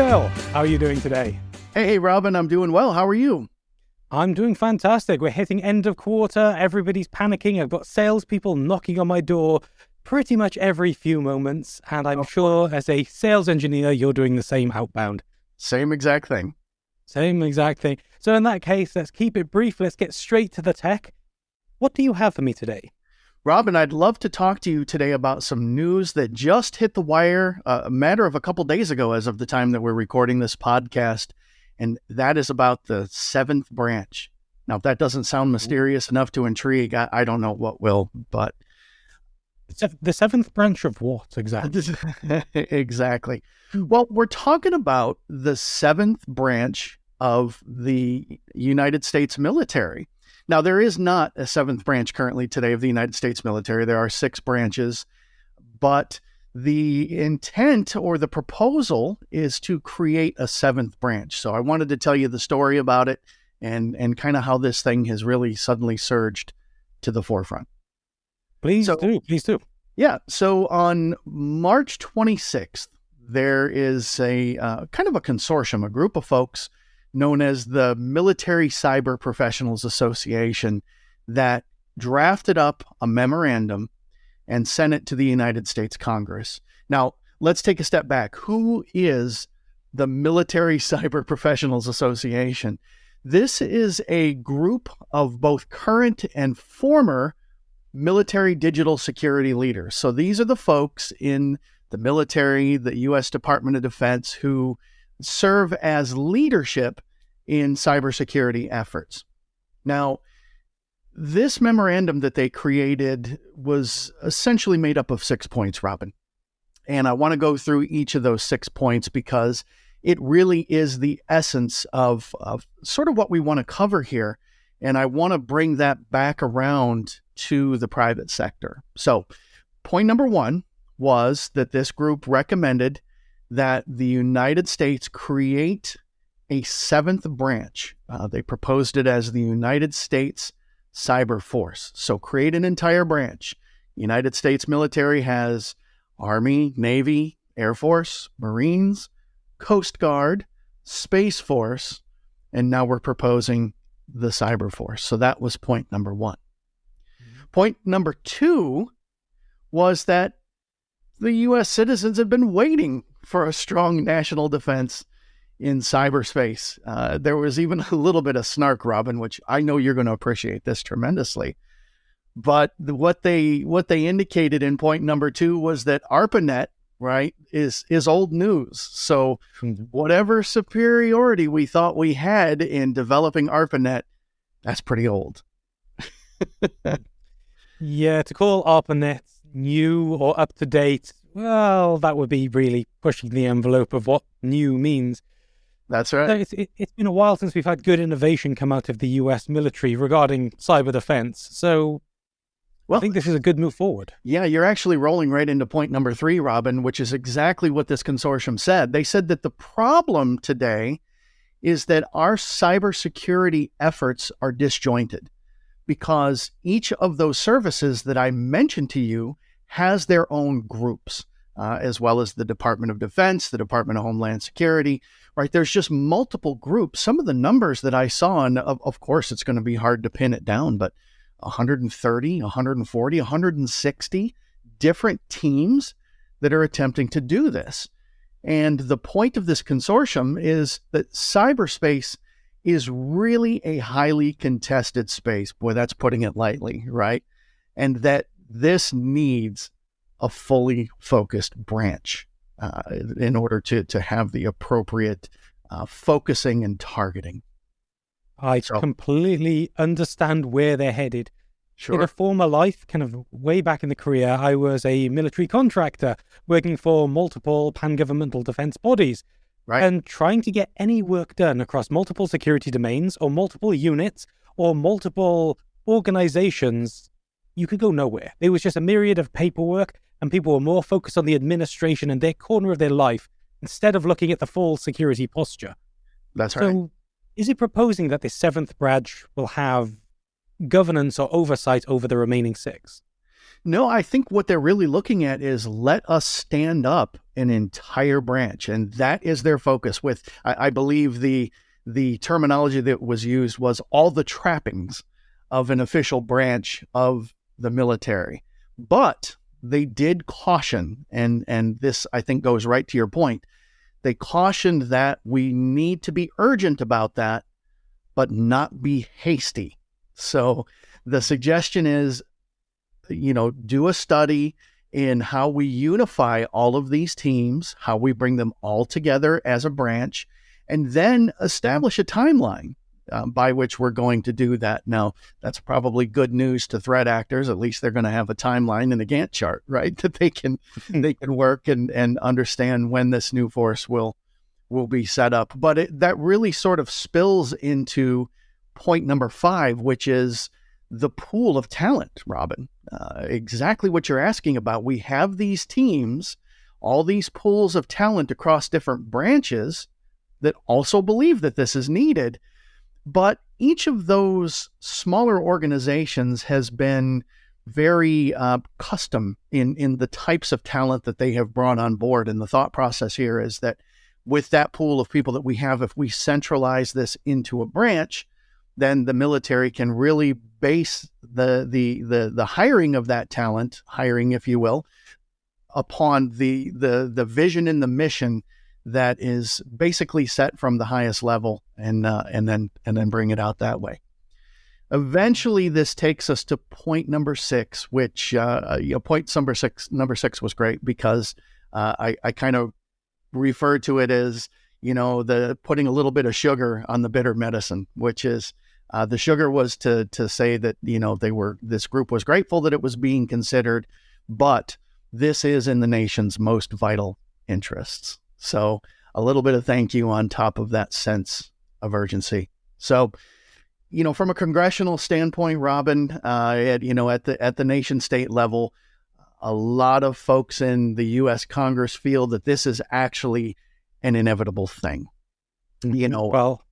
Bill. How are you doing today? Hey, hey, Robin, I'm doing well. How are you? I'm doing fantastic. We're hitting end of quarter. Everybody's panicking. I've got salespeople knocking on my door pretty much every few moments. And I'm oh. sure as a sales engineer, you're doing the same outbound. Same exact thing. Same exact thing. So, in that case, let's keep it brief. Let's get straight to the tech. What do you have for me today? Robin, I'd love to talk to you today about some news that just hit the wire uh, a matter of a couple days ago, as of the time that we're recording this podcast. And that is about the seventh branch. Now, if that doesn't sound mysterious enough to intrigue, I, I don't know what will, but. The seventh branch of what exactly? exactly. Well, we're talking about the seventh branch of the United States military. Now, there is not a seventh branch currently today of the United States military. There are six branches, but the intent or the proposal is to create a seventh branch. So I wanted to tell you the story about it and and kind of how this thing has really suddenly surged to the forefront. Please so, do, please do. Yeah. So on March 26th, there is a uh, kind of a consortium, a group of folks known as the Military Cyber Professionals Association that drafted up a memorandum and sent it to the United States Congress. Now, let's take a step back. Who is the Military Cyber Professionals Association? This is a group of both current and former military digital security leaders. So these are the folks in the military, the U.S. Department of Defense, who serve as leadership in cybersecurity efforts. Now, this memorandum that they created was essentially made up of six points, Robin. And I want to go through each of those six points because it really is the essence of, of sort of what we want to cover here. And I want to bring that back around to the private sector. So, point number one was that this group recommended that the United States create a seventh branch. Uh, they proposed it as the United States Cyber Force. So create an entire branch. United States military has Army, Navy, Air Force, Marines, Coast Guard, Space Force, and now we're proposing the Cyber Force. So that was point number one. Mm-hmm. Point number two was that the U.S. citizens have been waiting for a strong national defense in cyberspace. Uh, there was even a little bit of snark, Robin, which I know you're going to appreciate this tremendously. But the, what they what they indicated in point number two was that ARPANET, right, is is old news. So mm-hmm. whatever superiority we thought we had in developing ARPANET, that's pretty old. yeah, to call ARPANET new or up to date, well, that would be really pushing the envelope of what new means. That's right. So it's, it, has been a while since we've had good innovation come out of the US military regarding cyber defense. So well, I think this is a good move forward. Yeah, you're actually rolling right into point number three, Robin, which is exactly what this consortium said. They said that the problem today is that our cybersecurity efforts are disjointed because each of those services that I mentioned to you has their own groups, uh, as well as the Department of Defense, the Department of Homeland Security right? There's just multiple groups. Some of the numbers that I saw, and of, of course, it's going to be hard to pin it down, but 130, 140, 160 different teams that are attempting to do this. And the point of this consortium is that cyberspace is really a highly contested space. Boy, that's putting it lightly, right? And that this needs a fully focused branch uh, in order to to have the appropriate uh, focusing and targeting. I so, completely understand where they're headed. Sure. In a former life, kind of way back in the career, I was a military contractor working for multiple pan governmental defense bodies. Right. And trying to get any work done across multiple security domains or multiple units or multiple organizations, you could go nowhere. There was just a myriad of paperwork and people were more focused on the administration and their corner of their life instead of looking at the full security posture. That's right. So, is it proposing that the seventh branch will have governance or oversight over the remaining six? No, I think what they're really looking at is let us stand up an entire branch, and that is their focus. With I, I believe the the terminology that was used was all the trappings of an official branch of the military. But they did caution, and and this I think goes right to your point. They cautioned that we need to be urgent about that, but not be hasty. So the suggestion is, you know, do a study in how we unify all of these teams, how we bring them all together as a branch, and then establish a timeline uh, by which we're going to do that. Now, that's probably good news to threat actors. At least they're going to have a timeline and a Gantt chart, right? That they can they can work and and understand when this new force will will be set up. But it, that really sort of spills into point number five, which is the pool of talent, Robin. Uh, exactly what you're asking about. We have these teams, all these pools of talent across different branches that also believe that this is needed. But each of those smaller organizations has been very uh, custom in in the types of talent that they have brought on board. And the thought process here is that with that pool of people that we have, if we centralize this into a branch, then the military can really base the the the the hiring of that talent, hiring if you will, upon the the the vision and the mission that is basically set from the highest level and uh, and then and then bring it out that way. Eventually, this takes us to point number six, which uh, you know, point number six number six was great because uh, I I kind of refer to it as you know the putting a little bit of sugar on the bitter medicine, which is uh, the sugar was to to say that you know they were this group was grateful that it was being considered, but this is in the nation's most vital interests. So a little bit of thank you on top of that sense of urgency. So, you know, from a congressional standpoint, Robin, uh, at, you know, at the at the nation state level, a lot of folks in the U.S. Congress feel that this is actually an inevitable thing. You mm-hmm. know, well,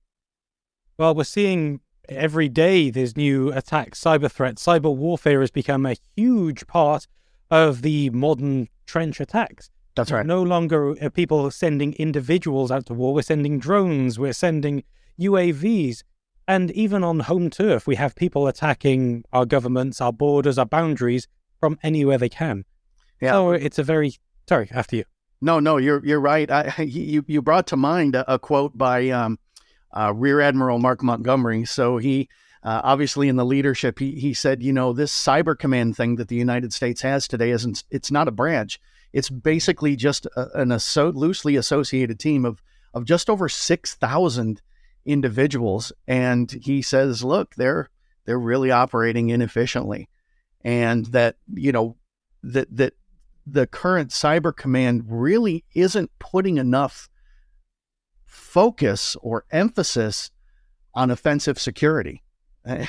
well, we're seeing every day there's new attacks, cyber threats, cyber warfare has become a huge part of the modern trench attacks. That's right. No longer are people sending individuals out to war. We're sending drones. We're sending UAVs. And even on home turf, we have people attacking our governments, our borders, our boundaries from anywhere they can. Yeah. So it's a very sorry. After you. No, no, you're you're right. I, you you brought to mind a, a quote by um, uh, Rear Admiral Mark Montgomery. So he uh, obviously in the leadership, he he said, you know, this cyber command thing that the United States has today isn't it's not a branch. It's basically just a, an asso- loosely associated team of of just over six thousand individuals, and he says, look, they're they're really operating inefficiently, and that you know that that the current cyber command really isn't putting enough focus or emphasis on offensive security.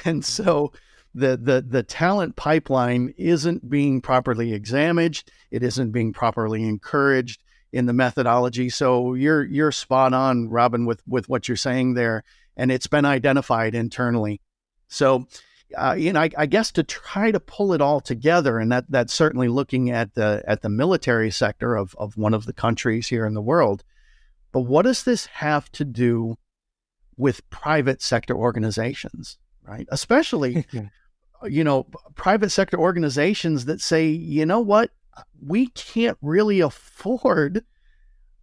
And so the the the talent pipeline isn't being properly examined. It isn't being properly encouraged in the methodology. So you're you're spot on, Robin, with with what you're saying there, and it's been identified internally. So. Uh, you know, I, I, guess to try to pull it all together, and that that's certainly looking at the at the military sector of of one of the countries here in the world. But what does this have to do with private sector organizations, right? Especially you know, private sector organizations that say, you know what, we can't really afford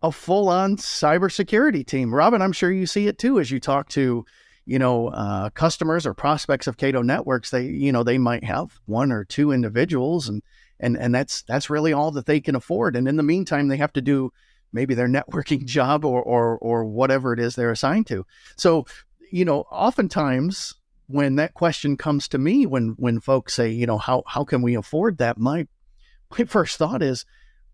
a full on cybersecurity team. Robin, I'm sure you see it too as you talk to, you know, uh, customers or prospects of Cato Networks. They, you know, they might have one or two individuals, and and and that's that's really all that they can afford. And in the meantime, they have to do maybe their networking job or or or whatever it is they're assigned to. So, you know, oftentimes when that question comes to me when when folks say you know how how can we afford that? My my first thought is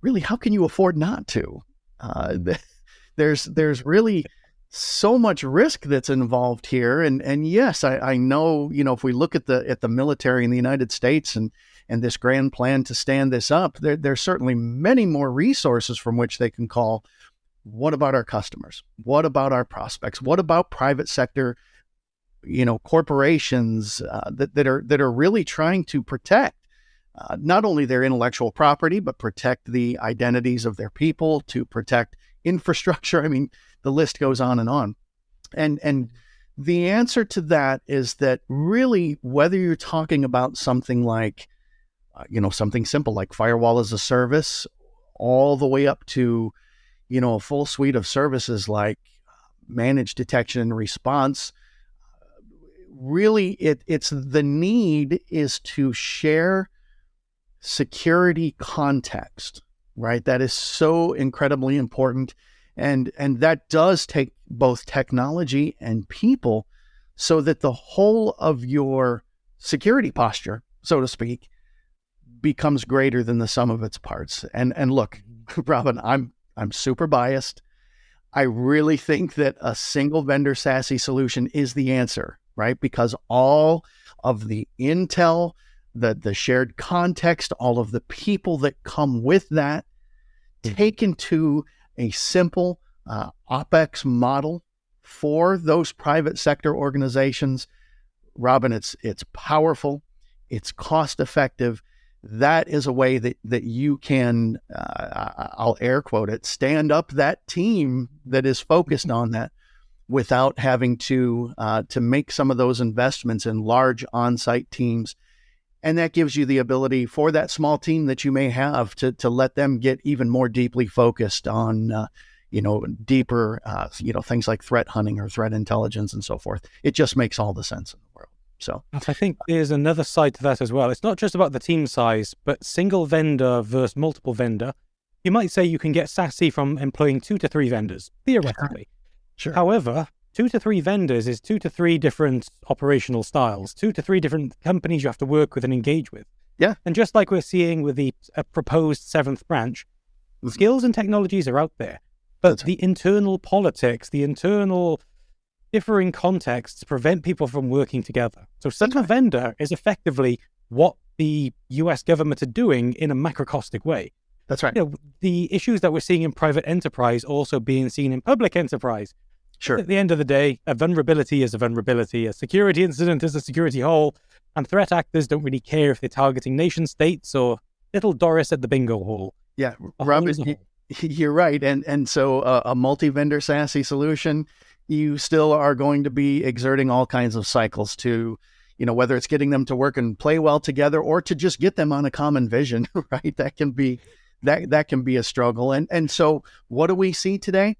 really how can you afford not to? Uh, there's there's really so much risk that's involved here. And and yes I, I know you know if we look at the at the military in the United States and and this grand plan to stand this up there there's certainly many more resources from which they can call what about our customers? What about our prospects? What about private sector you know corporations uh, that that are that are really trying to protect uh, not only their intellectual property, but protect the identities of their people, to protect infrastructure. I mean, the list goes on and on. And and the answer to that is that really, whether you're talking about something like, uh, you know, something simple like firewall as a service, all the way up to, you know, a full suite of services like managed detection and response, really, it it's the need is to share security context, right? That is so incredibly important. And, and that does take both technology and people so that the whole of your security posture, so to speak, becomes greater than the sum of its parts. And and look, mm-hmm. Robin, I'm I'm super biased. I really think that a single vendor SASE solution is the answer, right? Because all of the intel, the the shared context, all of the people that come with that, mm-hmm. taken to a simple uh, OPEX model for those private sector organizations. Robin, it's it's powerful, it's cost effective. That is a way that that you can, uh, I'll air quote it, stand up that team that is focused on that without having to uh, to make some of those investments in large on-site teams. And that gives you the ability for that small team that you may have to to let them get even more deeply focused on uh, you know deeper uh, you know things like threat hunting or threat intelligence and so forth. It just makes all the sense in the world. So i think there's another side to that as well. It's not just about the team size but single vendor versus multiple vendor. You might say you can get SASE from employing two to three vendors theoretically sure. however two to three vendors is two to three different operational styles, two to three different companies you have to work with and engage with. Yeah. And just like we're seeing with the uh, proposed seventh branch, mm-hmm. skills and technologies are out there, but That's the right. internal politics, the internal differing contexts prevent people from working together. So, such a vendor is effectively what the US government are doing in a macrocostic way. That's right. You know, the issues that we're seeing in private enterprise also being seen in public enterprise. Sure. At the end of the day, a vulnerability is a vulnerability. A security incident is a security hole. And threat actors don't really care if they're targeting nation states or little Doris at the bingo hall. Yeah, Robert, you're right. And and so uh, a multi-vendor SASE solution, you still are going to be exerting all kinds of cycles to, you know, whether it's getting them to work and play well together or to just get them on a common vision, right? That can be that that can be a struggle. And and so what do we see today?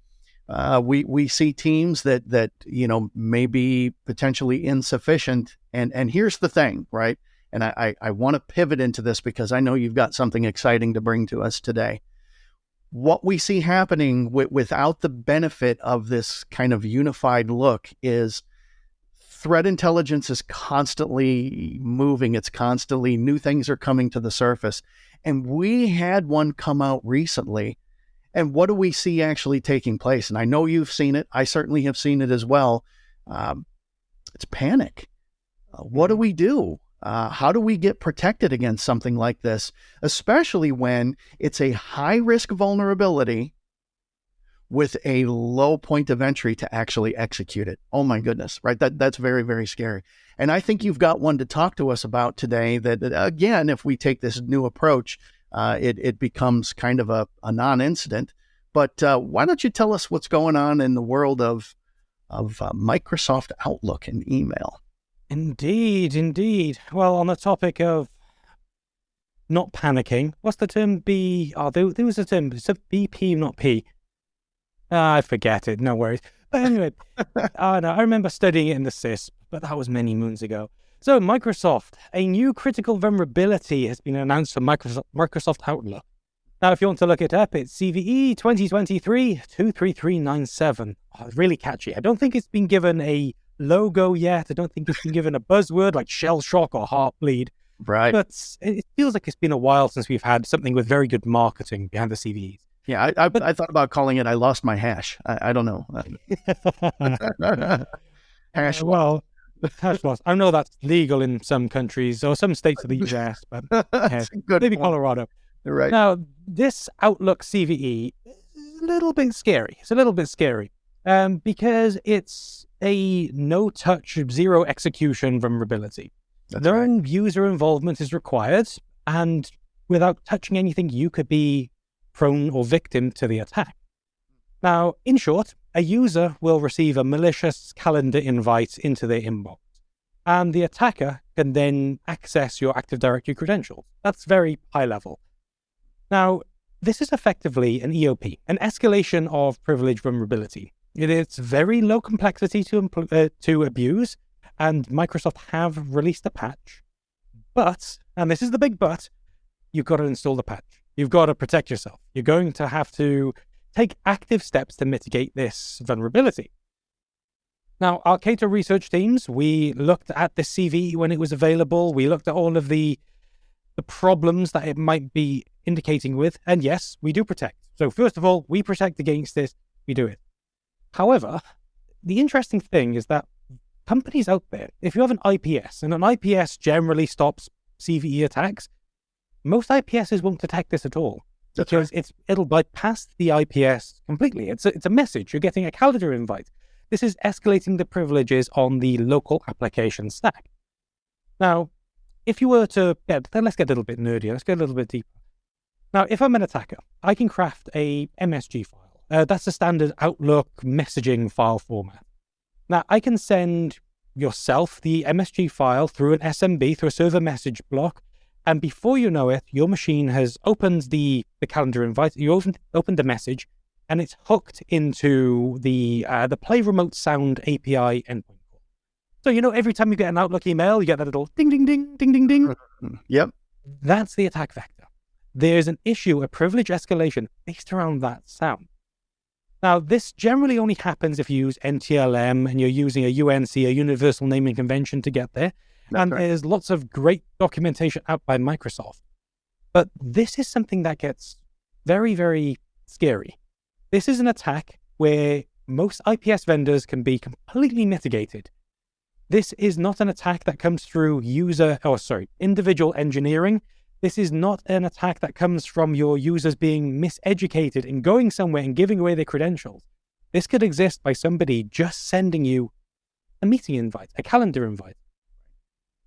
uh, we we see teams that that you know may be potentially insufficient. And and here's the thing, right? And I I, I want to pivot into this because I know you've got something exciting to bring to us today. What we see happening w- without the benefit of this kind of unified look is threat intelligence is constantly moving. It's constantly new things are coming to the surface. And we had one come out recently and what do we see actually taking place? And I know you've seen it. I certainly have seen it as well. Um, it's panic. Uh, what do mm-hmm. we do? Uh, how do we get protected against something like this, especially when it's a high risk vulnerability with a low point of entry to actually execute it? Oh my goodness, right? That that's very very scary. And I think you've got one to talk to us about today. That again, if we take this new approach, uh, it, it becomes kind of a, a non incident. But uh, why don't you tell us what's going on in the world of, of uh, Microsoft Outlook and email? Indeed, indeed. Well, on the topic of not panicking, what's the term B? Oh, there, there was a term, it's a BP, not P. Ah, I forget it, no worries. But anyway, I, know, I remember studying it in the CISSP, but that was many moons ago. So, Microsoft, a new critical vulnerability has been announced for Microsoft, Microsoft Outlook. Now, if you want to look it up, it's CVE 2023 23397. Oh, really catchy. I don't think it's been given a logo yet. I don't think it's been given a buzzword like shell shock or heartbleed. Right. But it feels like it's been a while since we've had something with very good marketing behind the CVEs. Yeah, I, I, I thought about calling it I Lost My Hash. I, I don't know. hash. Well, hash loss. I know that's legal in some countries or some states of the US, but yeah, maybe point. Colorado. Right. Now, this Outlook CVE is a little bit scary. It's a little bit scary um, because it's a no touch, zero execution vulnerability. That's no right. user involvement is required. and without touching anything, you could be prone or victim to the attack. Now, in short, a user will receive a malicious calendar invite into their inbox, and the attacker can then access your Active Directory credentials. That's very high level. Now, this is effectively an EOP, an escalation of privilege vulnerability. It is very low complexity to, impl- uh, to abuse, and Microsoft have released a patch. But, and this is the big but, you've got to install the patch. You've got to protect yourself. You're going to have to take active steps to mitigate this vulnerability. Now, our Cato research teams, we looked at the CV when it was available. We looked at all of the the problems that it might be indicating with, and yes, we do protect. So first of all, we protect against this. We do it. However, the interesting thing is that companies out there, if you have an IPS, and an IPS generally stops CVE attacks, most IPSs won't detect this at all That's because it's it'll bypass the IPS completely. It's a, it's a message. You're getting a calendar invite. This is escalating the privileges on the local application stack. Now, if you were to get, then let's get a little bit nerdier. Let's get a little bit deeper. Now, if I'm an attacker, I can craft a MSG file. Uh, that's a standard Outlook messaging file format. Now, I can send yourself the MSG file through an SMB, through a server message block, and before you know it, your machine has opened the, the calendar invite, you opened, opened the message, and it's hooked into the uh, the Play Remote Sound API endpoint. So you know every time you get an Outlook email, you get that little ding ding ding ding ding ding. Yep. That's the attack vector. There's an issue, a privilege escalation based around that sound. Now, this generally only happens if you use NTLM and you're using a UNC, a Universal Naming Convention, to get there. And right. there's lots of great documentation out by Microsoft. But this is something that gets very, very scary. This is an attack where most IPS vendors can be completely mitigated. This is not an attack that comes through user, or sorry, individual engineering. This is not an attack that comes from your users being miseducated and going somewhere and giving away their credentials. This could exist by somebody just sending you a meeting invite, a calendar invite.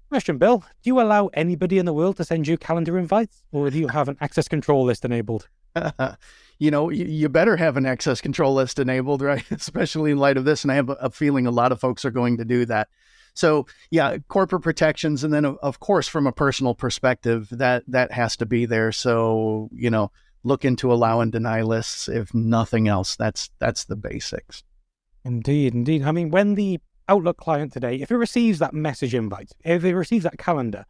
Question, Bill. Do you allow anybody in the world to send you calendar invites, or do you have an access control list enabled? you know, you, you better have an access control list enabled, right? Especially in light of this. And I have a, a feeling a lot of folks are going to do that. So yeah, corporate protections, and then of, of course from a personal perspective, that that has to be there. So you know, look into allow and deny lists. If nothing else, that's that's the basics. Indeed, indeed. I mean, when the Outlook client today, if it receives that message invite, if it receives that calendar,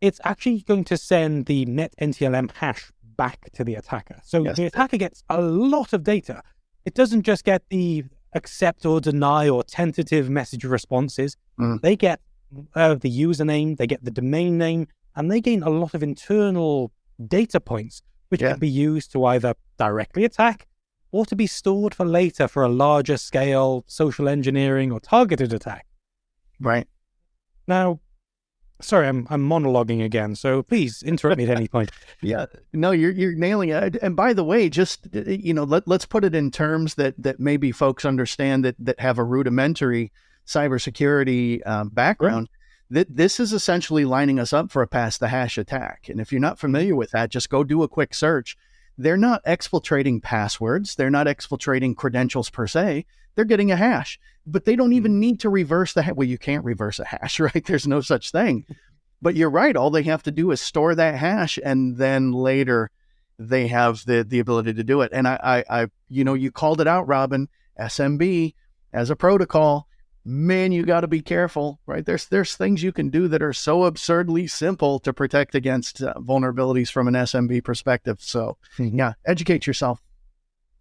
it's actually going to send the net NTLM hash back to the attacker. So Yes. the attacker gets a lot of data. It doesn't just get the accept or deny or tentative message responses. Mm. They get uh, the username, they get the domain name, and they gain a lot of internal data points, which Yeah. can be used to either directly attack or to be stored for later for a larger scale social engineering or targeted attack. Right. Now, sorry, I'm, I'm monologuing again, so please interrupt me at any point. Yeah, no, you're you're nailing it. And by the way, just uh, you know, let let's put it in terms that that maybe folks understand that that have a rudimentary cybersecurity um, background. That this is essentially lining us up for a pass the hash attack. And if you're not familiar with that, just go do a quick search. They're not exfiltrating passwords. They're not exfiltrating credentials per se. They're getting a hash, but they don't even hmm. need to reverse the hash. Well, you can't reverse a hash, right? There's no such thing. But you're right. All they have to do is store that hash, and then later they have the the ability to do it. And I, I, I you know, you called it out, Robin. SMB as a protocol, man, you got to be careful, right? There's there's things you can do that are so absurdly simple to protect against uh, vulnerabilities from an SMB perspective. So yeah, educate yourself.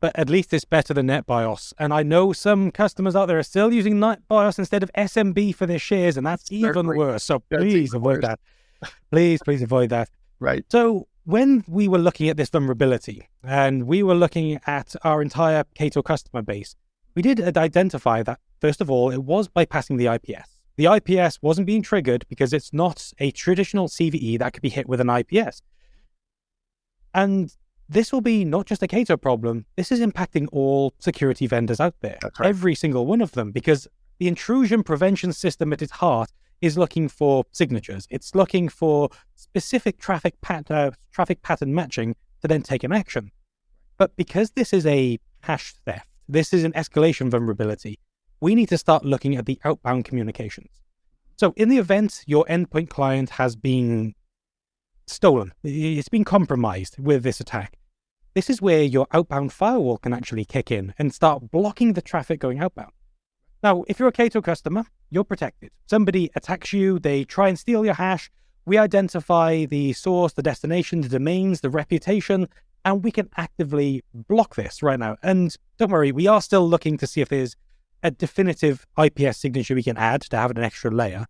But at least it's better than NetBIOS. And I know some customers out there are still using NetBIOS instead of SMB for their shares, and that's even Certainly. worse. So That's please avoid worse. that. Please, please avoid that. Right. So when we were looking at this vulnerability and we were looking at our entire Cato customer base, we did identify that, first of all, it was bypassing the IPS. The IPS wasn't being triggered because it's not a traditional CVE that could be hit with an IPS. And this will be not just a Cato problem, this is impacting all security vendors out there, right. every single one of them, because the intrusion prevention system at its heart is looking for signatures. It's looking for specific traffic, pat- uh, traffic pattern matching to then take an action. But because this is a hash theft, this is an escalation vulnerability, we need to start looking at the outbound communications. So, in the event your endpoint client has been stolen, it's been compromised with this attack, this is where your outbound firewall can actually kick in and start blocking the traffic going outbound. Now, if you're a Cato customer, you're protected. Somebody attacks you, they try and steal your hash. We identify the source, the destination, the domains, the reputation, and we can actively block this right now. And don't worry, we are still looking to see if there's a definitive IPS signature we can add to have an extra layer.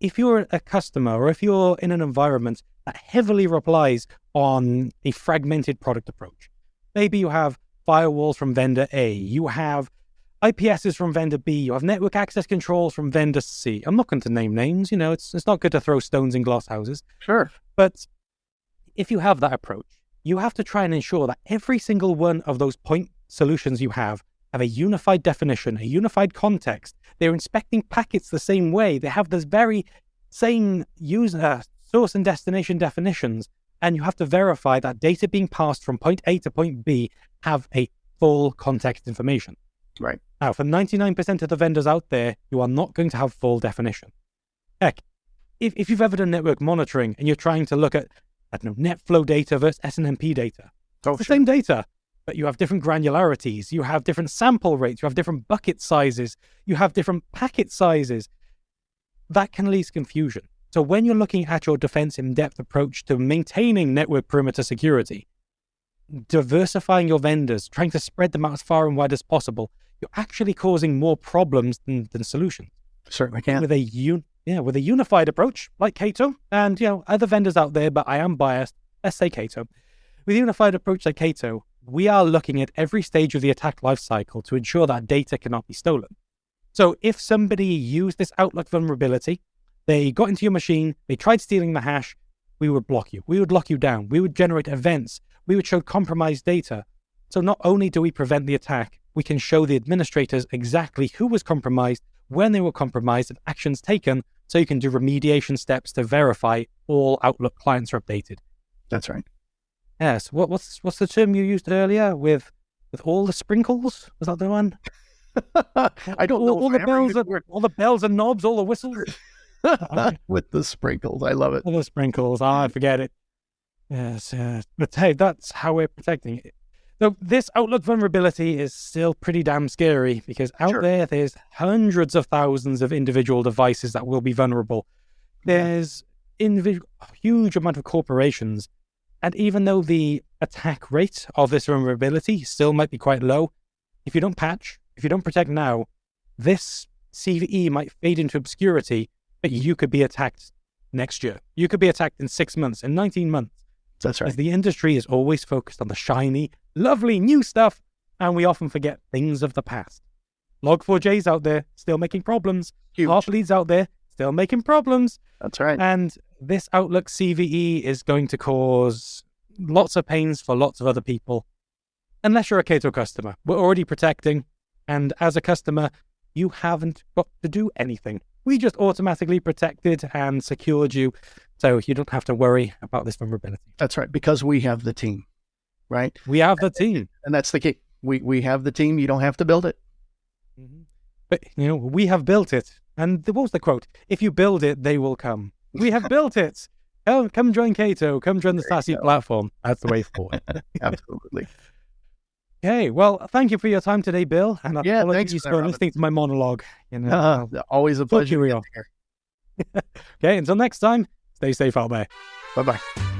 If you're a customer or if you're in an environment that heavily relies on a fragmented product approach, maybe you have firewalls from vendor A, you have IPSs from vendor B, you have network access controls from vendor C. I'm not going to name names, you know, it's, it's not good to throw stones in glass houses. Sure. But if you have that approach, you have to try and ensure that every single one of those point solutions you have have a unified definition, a unified context. They're inspecting packets the same way. They have this very same user source and destination definitions. And you have to verify that data being passed from point A to point B have a full context information. Right. Now, for 99% of the vendors out there, you are not going to have full definition. Heck, if, if you've ever done network monitoring and you're trying to look at, I don't know, net flow data versus SNMP data, oh, it's the same data but you have different granularities, you have different sample rates, you have different bucket sizes, you have different packet sizes. That can lead to confusion. So when you're looking at your defense in depth approach to maintaining network perimeter security, diversifying your vendors, trying to spread them out as far and wide as possible, you're actually causing more problems than, than solutions. Certainly can. With a un- yeah, with a unified approach like Cato and you know other vendors out there, but I am biased. Let's say Cato. With a unified approach like Cato, we are looking at every stage of the attack lifecycle to ensure that data cannot be stolen. So if somebody used this Outlook vulnerability, they got into your machine, they tried stealing the hash, we would block you. We would lock you down. We would generate events. We would show compromised data. So not only do we prevent the attack, we can show the administrators exactly who was compromised, when they were compromised, and actions taken, so you can do remediation steps to verify all Outlook clients are updated. That's right. Yes. What, what's what's the term you used earlier with with all the sprinkles? Was that the one? I don't all, know. all the bells, and, all the bells and knobs, all the whistles, with the sprinkles. I love it. all the sprinkles. Ah, I forget it. Yes, yes. But hey, that's how we're protecting it. So this Outlook vulnerability is still pretty damn scary because out Sure. there there's hundreds of thousands of individual devices that will be vulnerable. There's individual huge amount of corporations, and even though the attack rate of this vulnerability still might be quite low, if you don't patch, if you don't protect now, this CVE might fade into obscurity, but you could be attacked next year. You could be attacked in six months, in 19 months. That's As right. the industry is always focused on the shiny, lovely new stuff, and we often forget things of the past. Log4j's out there still making problems. Huge. Heartbleed's out there still making problems. That's right. And this Outlook CVE is going to cause lots of pains for lots of other people. Unless you're a Cato customer, we're already protecting. And as a customer, you haven't got to do anything. We just automatically protected and secured you. So you don't have to worry about this vulnerability. That's right. Because we have the team, right? We have the team. And that's the key. We we have the team. You don't have to build it. Mm-hmm. But, you know, we have built it. And what was the quote? If you build it, they will come. We have built it. Come, come join Cato. Come join the There you SASE go. platform. That's the way forward. Absolutely. Okay, well, thank you for your time today, Bill. And Yeah, apologies thanks for that, Robin. listening to my monologue. You know, Uh, always a pleasure. you to real. okay, until next time, stay safe out there. Bye bye.